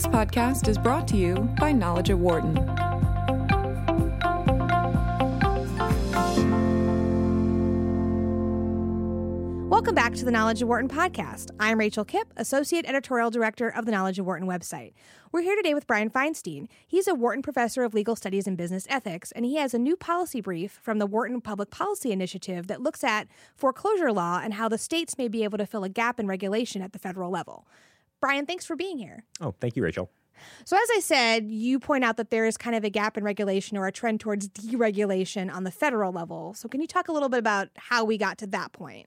This podcast is brought to you by Knowledge at Wharton. Welcome back to the Knowledge of Wharton podcast. I'm Rachel Kipp, Associate Editorial Director of the Knowledge of Wharton website. We're here today with Brian Feinstein. He's a Wharton Professor of Legal Studies and Business Ethics, and he has a new policy brief from the Wharton Public Policy Initiative that looks at foreclosure law and how the states may be able to fill a gap in regulation at the federal level. Brian, thanks for being here. Oh, thank you, Rachel. So, as I said, you point out that there is kind of a gap in regulation or a trend towards deregulation on the federal level. So, can you talk a little bit about how we got to that point?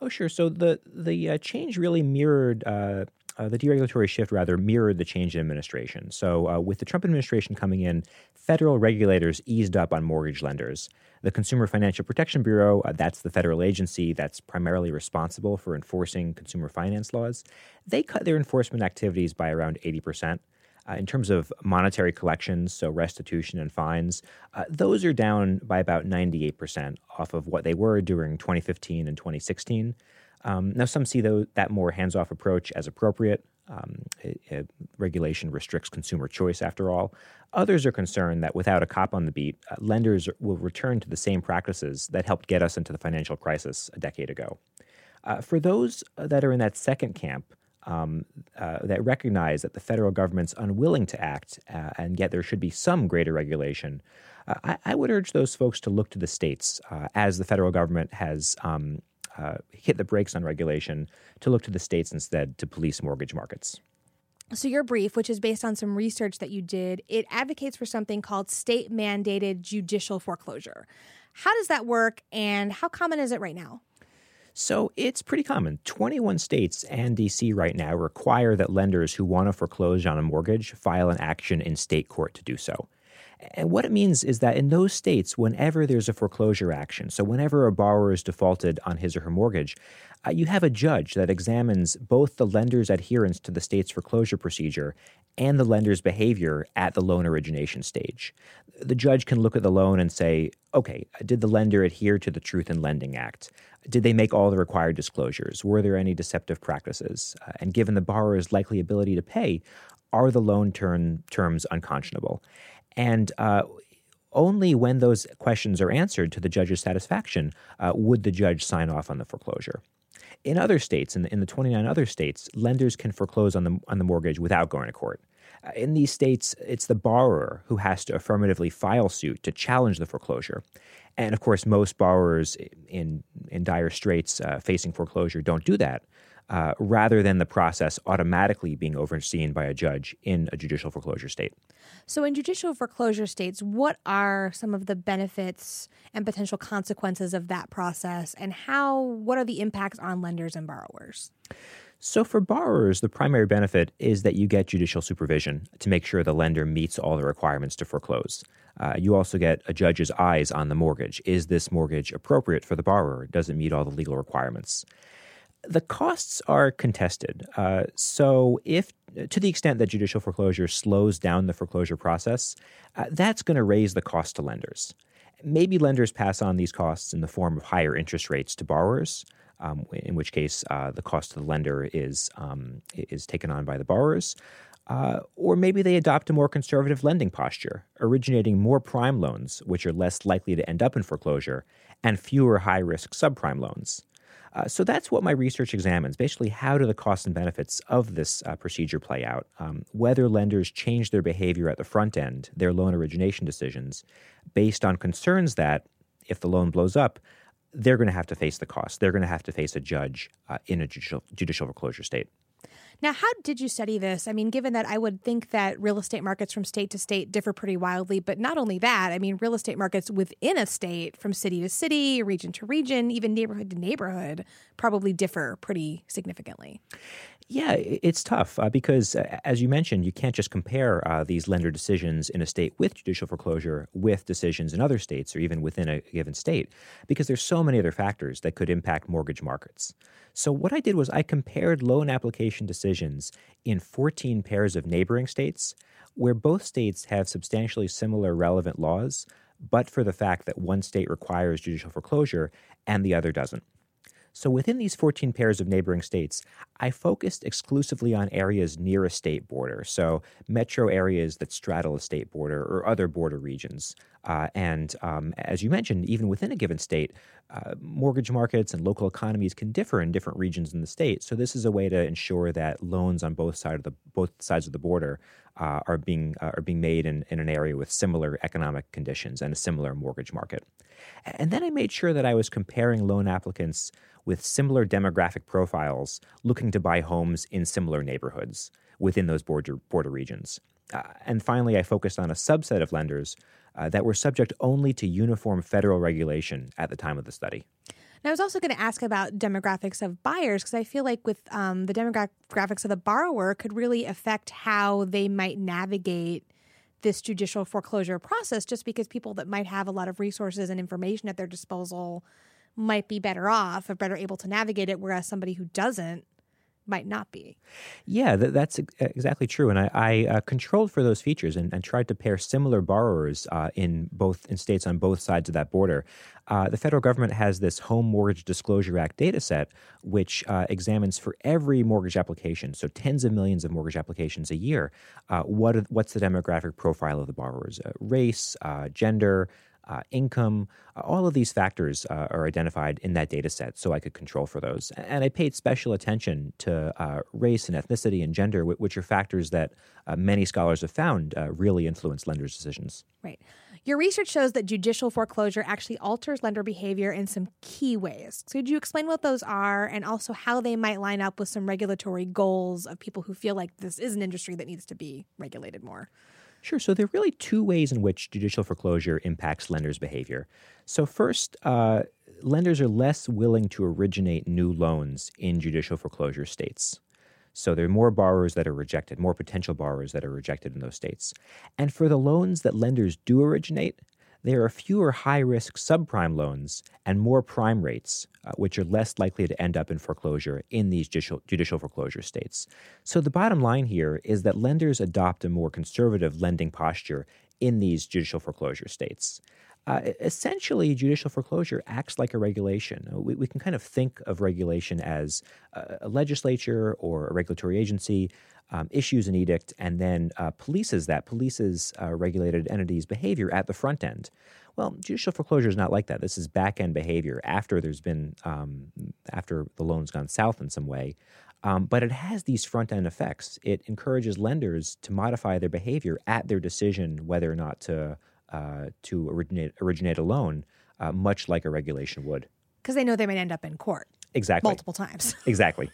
Oh, sure. So the the uh, change really mirrored. Uh, uh, the deregulatory shift rather mirrored the change in administration. So, uh, with the Trump administration coming in, federal regulators eased up on mortgage lenders. The Consumer Financial Protection Bureau, uh, that's the federal agency that's primarily responsible for enforcing consumer finance laws, they cut their enforcement activities by around 80 percent. Uh, in terms of monetary collections, so restitution and fines, uh, those are down by about 98% off of what they were during 2015 and 2016. Um, now, some see though, that more hands off approach as appropriate. Um, it, it, regulation restricts consumer choice, after all. Others are concerned that without a cop on the beat, uh, lenders will return to the same practices that helped get us into the financial crisis a decade ago. Uh, for those that are in that second camp, um, uh, that recognize that the federal government's unwilling to act, uh, and yet there should be some greater regulation. Uh, I, I, would urge those folks to look to the states uh, as the federal government has um, uh, hit the brakes on regulation, to look to the states instead to police mortgage markets. So, your brief, which is based on some research that you did, it advocates for something called state mandated judicial foreclosure. How does that work, and how common is it right now? So it's pretty common. 21 states and DC right now require that lenders who want to foreclose on a mortgage file an action in state court to do so. And what it means is that in those states, whenever there's a foreclosure action, so whenever a borrower is defaulted on his or her mortgage, uh, you have a judge that examines both the lender's adherence to the state's foreclosure procedure and the lender's behavior at the loan origination stage. The judge can look at the loan and say, okay, did the lender adhere to the Truth in Lending Act? Did they make all the required disclosures? Were there any deceptive practices? Uh, and given the borrower's likely ability to pay, are the loan term, terms unconscionable? And uh, only when those questions are answered to the judge's satisfaction uh, would the judge sign off on the foreclosure. In other states, in the, in the 29 other states, lenders can foreclose on the, on the mortgage without going to court. Uh, in these states, it's the borrower who has to affirmatively file suit to challenge the foreclosure. And of course, most borrowers in, in dire straits uh, facing foreclosure don't do that. Uh, rather than the process automatically being overseen by a judge in a judicial foreclosure state. So, in judicial foreclosure states, what are some of the benefits and potential consequences of that process, and how? What are the impacts on lenders and borrowers? So, for borrowers, the primary benefit is that you get judicial supervision to make sure the lender meets all the requirements to foreclose. Uh, you also get a judge's eyes on the mortgage. Is this mortgage appropriate for the borrower? Does it meet all the legal requirements? The costs are contested. Uh, so, if to the extent that judicial foreclosure slows down the foreclosure process, uh, that's going to raise the cost to lenders. Maybe lenders pass on these costs in the form of higher interest rates to borrowers, um, in which case uh, the cost to the lender is um, is taken on by the borrowers. Uh, or maybe they adopt a more conservative lending posture, originating more prime loans, which are less likely to end up in foreclosure, and fewer high risk subprime loans. Uh, so that's what my research examines. Basically, how do the costs and benefits of this uh, procedure play out? Um, whether lenders change their behavior at the front end, their loan origination decisions, based on concerns that if the loan blows up, they're going to have to face the cost. They're going to have to face a judge uh, in a judicial, judicial foreclosure state. Now, how did you study this? I mean, given that I would think that real estate markets from state to state differ pretty wildly, but not only that, I mean, real estate markets within a state, from city to city, region to region, even neighborhood to neighborhood, probably differ pretty significantly. Yeah, it's tough uh, because, uh, as you mentioned, you can't just compare uh, these lender decisions in a state with judicial foreclosure with decisions in other states or even within a given state because there's so many other factors that could impact mortgage markets. So, what I did was I compared loan application decisions in 14 pairs of neighboring states where both states have substantially similar relevant laws, but for the fact that one state requires judicial foreclosure and the other doesn't. So within these 14 pairs of neighboring states, I focused exclusively on areas near a state border, so metro areas that straddle a state border or other border regions. Uh, and um, as you mentioned, even within a given state, uh, mortgage markets and local economies can differ in different regions in the state. So this is a way to ensure that loans on both sides of the both sides of the border uh, are being uh, are being made in, in an area with similar economic conditions and a similar mortgage market. And then I made sure that I was comparing loan applicants with similar demographic profiles looking to buy homes in similar neighborhoods within those border border regions. Uh, and finally, I focused on a subset of lenders uh, that were subject only to uniform federal regulation at the time of the study. Now, I was also going to ask about demographics of buyers because I feel like with um, the demographics of the borrower could really affect how they might navigate this judicial foreclosure process just because people that might have a lot of resources and information at their disposal might be better off or better able to navigate it whereas somebody who doesn't might not be. Yeah, that's exactly true. And I, I uh, controlled for those features and, and, tried to pair similar borrowers uh, in both in states on both sides of that border. Uh, the federal government has this Home Mortgage Disclosure Act data set, which uh, examines for every mortgage application, so tens of millions of mortgage applications a year, uh, what are, what's the demographic profile of the borrowers, uh, race, gender, uh, income, uh, all of these factors uh, are identified in that data set, so I could control for those. And I paid special attention to uh, race and ethnicity and gender, which are factors that uh, many scholars have found uh, really influence lenders' decisions. Right. Your research shows that judicial foreclosure actually alters lender behavior in some key ways. So, could you explain what those are and also how they might line up with some regulatory goals of people who feel like this is an industry that needs to be regulated more? Sure. So there are really two ways in which judicial foreclosure impacts lenders' behavior. So, first, uh, lenders are less willing to originate new loans in judicial foreclosure states. So there are more borrowers that are rejected, more potential borrowers that are rejected in those states. And for the loans that lenders do originate, there are fewer high risk subprime loans and more prime rates, uh, which are less likely to end up in foreclosure in these judicial, judicial foreclosure states. So the bottom line here is that lenders adopt a more conservative lending posture in these judicial foreclosure states. Uh, essentially, judicial foreclosure acts like a regulation. Uh, we, we, can kind of think of regulation as a, a legislature or a regulatory agency um, issues an edict and then uh, polices that, polices uh, regulated entities' behavior at the front end. Well, judicial foreclosure is not like that. This is back end behavior after there's been, um, after the loan's gone south in some way. Um, but it has these front end effects. It encourages lenders to modify their behavior at their decision whether or not to, uh, to originate, originate a loan, uh, much like a regulation would. Because they know they might end up in court. Exactly. Multiple times. exactly.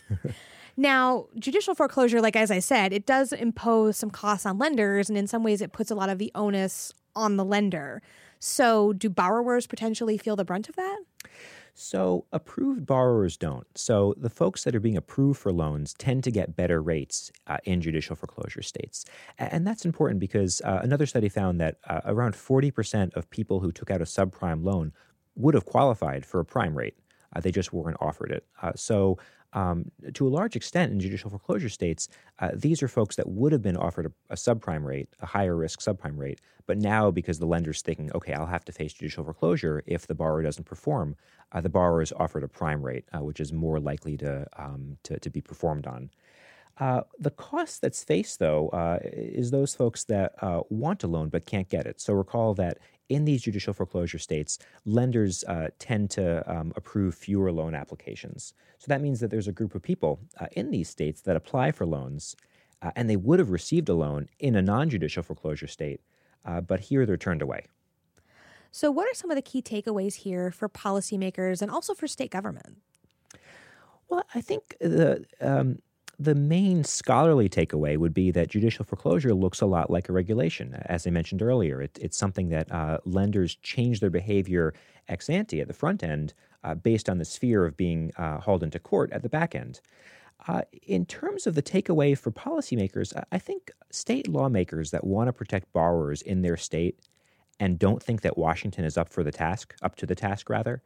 Now, judicial foreclosure, like as I said, it does impose some costs on lenders, and in some ways, it puts a lot of the onus on the lender. So, do borrowers potentially feel the brunt of that? So, approved borrowers don't. So, the folks that are being approved for loans tend to get better rates uh, in judicial foreclosure states. And that's important because uh, another study found that uh, around 40% of people who took out a subprime loan would have qualified for a prime rate. Uh, they just weren't offered it. Uh, so, um, to a large extent in judicial foreclosure states, uh, these are folks that would have been offered a, a, subprime rate, a higher risk subprime rate, but now because the lender's thinking, okay, I'll have to face judicial foreclosure if the borrower doesn't perform, uh, the borrower is offered a prime rate, uh, which is more likely to, um, to, to, be performed on. Uh, the cost that's faced, though, uh, is those folks that uh, want a loan but can't get it. So recall that in these judicial foreclosure states, lenders uh, tend to um, approve fewer loan applications. So that means that there's a group of people uh, in these states that apply for loans, uh, and they would have received a loan in a non judicial foreclosure state, uh, but here they're turned away. So, what are some of the key takeaways here for policymakers and also for state government? Well, I think the um, the main scholarly takeaway would be that judicial foreclosure looks a lot like a regulation. As I mentioned earlier, it, it's something that uh, lenders change their behavior ex ante at the front end uh, based on the sphere of being uh, hauled into court at the back end. Uh, in terms of the takeaway for policymakers, I think state lawmakers that want to protect borrowers in their state and don't think that Washington is up for the task, up to the task rather,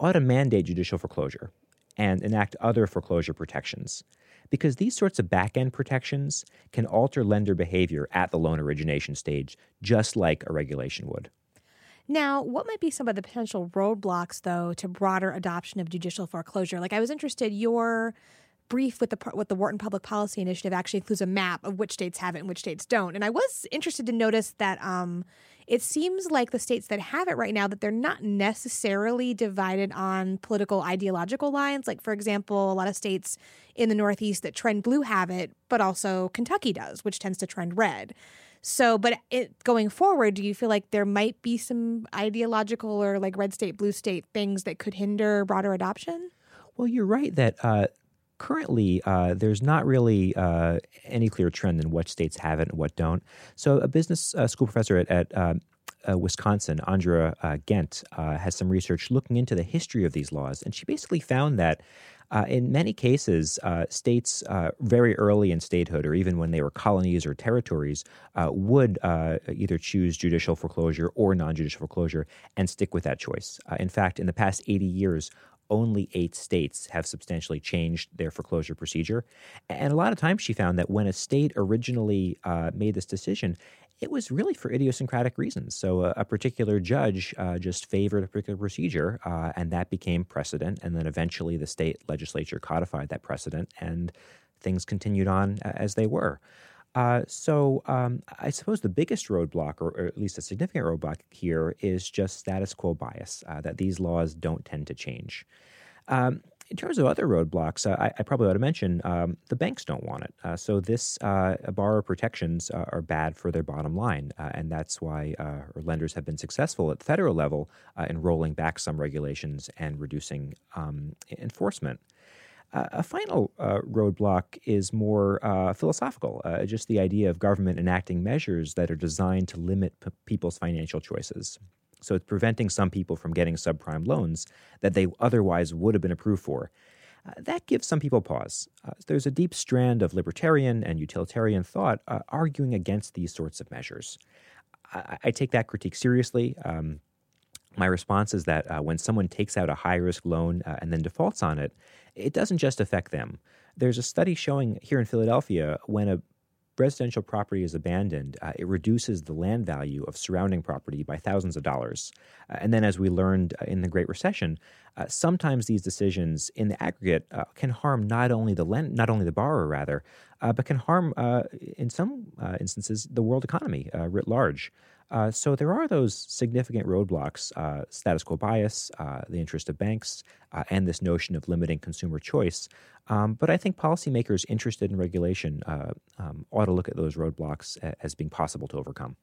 ought to mandate judicial foreclosure and enact other foreclosure protections because these sorts of back end protections can alter lender behavior at the loan origination stage, just like a regulation would. Now, what might be some of the potential roadblocks, though, to broader adoption of judicial foreclosure? Like, I was interested, your brief with the with the Wharton Public Policy Initiative actually includes a map of which states have it and which states don't. And I was interested to notice that um, it seems like the states that have it right now that they're not necessarily divided on political ideological lines. Like, for example, a lot of states in the Northeast that trend blue have it, but also Kentucky does, which tends to trend red. So, but it, going forward, do you feel like there might be some ideological or like red state, blue state things that could hinder broader adoption? Well, you're right that uh, currently uh, there's not really uh, any clear trend in what states have it and what don't. So, a business uh, school professor at, at uh, uh, Wisconsin, Andra Ghent, has some research looking into the history of these laws, and she basically found that uh, in many cases, uh, states uh, very early in statehood, or even when they were colonies or territories, uh, would uh, either choose judicial foreclosure or non judicial foreclosure and stick with that choice. Uh, in fact, in the past 80 years, only eight states have substantially changed their foreclosure procedure. And a lot of times she found that when a state originally made this decision, it was really for idiosyncratic reasons. So a, a particular judge uh, just favored a particular procedure, uh, and that became precedent. And then eventually the state legislature codified that precedent, and things continued on as they were. Uh, so um, I suppose the biggest roadblock, or, or, at least a significant roadblock here, is just status quo bias, uh, that these laws don't tend to change. Um, in terms of other roadblocks, uh, I, I, probably ought to mention um, the banks don't want it. Uh, so this uh, borrower protections are bad for their bottom line, and that's why lenders have been successful at federal level in rolling back some regulations and reducing um, enforcement. a final roadblock is more philosophical, just the idea of government enacting measures that are designed to limit p- people's financial choices. So it's preventing some people from getting subprime loans that they otherwise would have been approved for. Uh, that gives some people pause. Uh, there's a deep strand of libertarian and utilitarian thought uh, arguing against these sorts of measures. I, I take that critique seriously. Um, my response is that uh, when someone takes out a high risk loan uh, and then defaults on it, it doesn't just affect them. There's a study showing here in Philadelphia when a residential property is abandoned, uh, it reduces the land value of surrounding property by thousands of dollars. Uh, and then, as we learned uh, in the Great Recession, uh, sometimes these decisions, in the aggregate, uh, can harm not only the lend- not only the borrower rather, uh, but can harm, in some instances, the world economy writ large. Uh, so there are those significant roadblocks uh, status quo bias, uh, the interest of banks, uh, and this notion of limiting consumer choice. Um, but I think policymakers interested in regulation uh, um, ought to look at those roadblocks as being possible to overcome.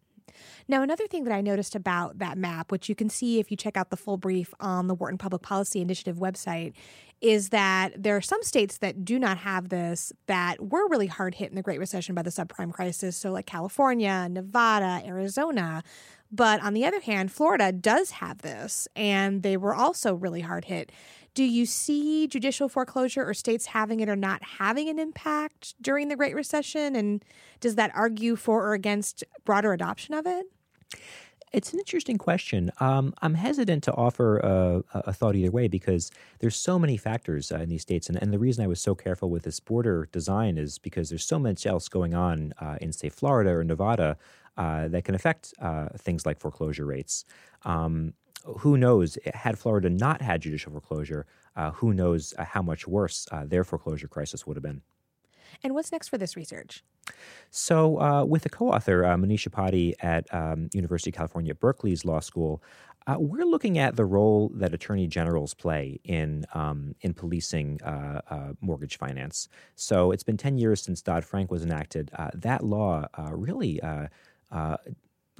Now, another thing that I noticed about that map, which you can see if you check out the full brief on the Wharton Public Policy Initiative website, is that there are some states that do not have this that were really hard hit in the Great Recession by the subprime crisis. So, like California, Nevada, Arizona. But on the other hand, Florida does have this, and they were also really hard hit. Do you see judicial foreclosure or states having it or not having an impact during the Great Recession? And does that argue for or against broader adoption of it? It's an interesting question. Um, I'm hesitant to offer a, a, thought either way because there's so many factors uh, in these states, and, and, the reason I was so careful with this border design is because there's so much else going on uh, in, say, Florida or Nevada uh, that can affect uh, things like foreclosure rates. Um, who knows? Had Florida not had judicial foreclosure, uh, who knows uh, how much worse uh, their foreclosure crisis would have been. And what's next for this research? So, uh, with a co-author, uh, Manisha Padi at um, University of California, Berkeley's law school, uh, we're looking at the role that attorney generals play in um, in policing uh, uh, mortgage finance. So, it's been ten years since Dodd Frank was enacted. Uh, that law really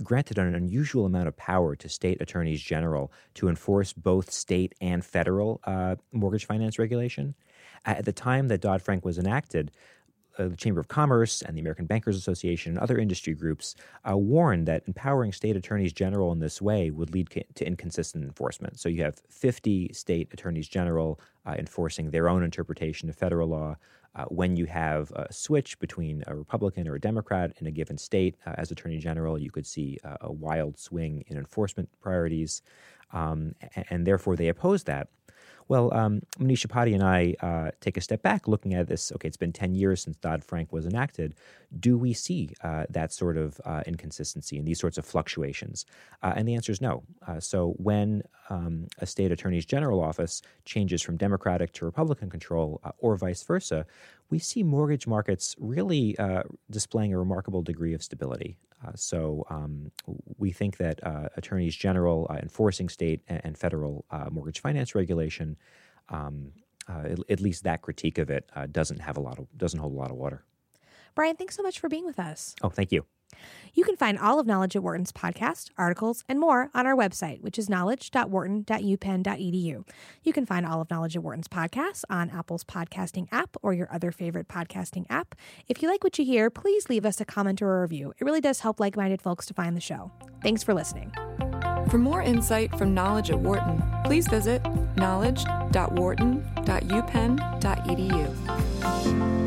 granted an unusual amount of power to state attorneys general to enforce both state and federal uh, mortgage finance regulation. At the time that Dodd Frank was enacted, uh, the Chamber of Commerce and the American Bankers Association and other industry groups uh, warned that empowering state attorneys general in this way would lead to inconsistent enforcement. So you have 50 state attorneys general uh, enforcing their own interpretation of federal law, uh, when you have a switch between a Republican or a Democrat in a given state uh, as Attorney General, you could see a wild swing in enforcement priorities, um, and, and, therefore they oppose that. Well, um, Manisha Padi and I uh, take a step back looking at this. Okay, it's been 10 years since Dodd Frank was enacted. Do we see uh, that sort of uh, inconsistency and these sorts of fluctuations? Uh, and the answer is no. Uh, so when um, a state attorney's general office changes from Democratic to Republican control uh, or vice versa, we see mortgage markets really displaying a remarkable degree of stability. Uh, so um, we think that uh, attorneys general uh, enforcing state and, and federal mortgage finance regulation, um, at, at, least that critique of it doesn't have a lot of doesn't hold a lot of water. Brian, thanks so much for being with us. Oh, thank you. You can find all of Knowledge at Wharton's podcast, articles, and more on our website, which is knowledge.wharton.upenn.edu. You can find all of Knowledge at Wharton's podcasts on Apple's podcasting app or your other favorite podcasting app. If you like what you hear, please leave us a comment or a review. It really does help like minded folks to find the show. Thanks for listening. For more insight from Knowledge at Wharton, please visit knowledge.wharton.upenn.edu.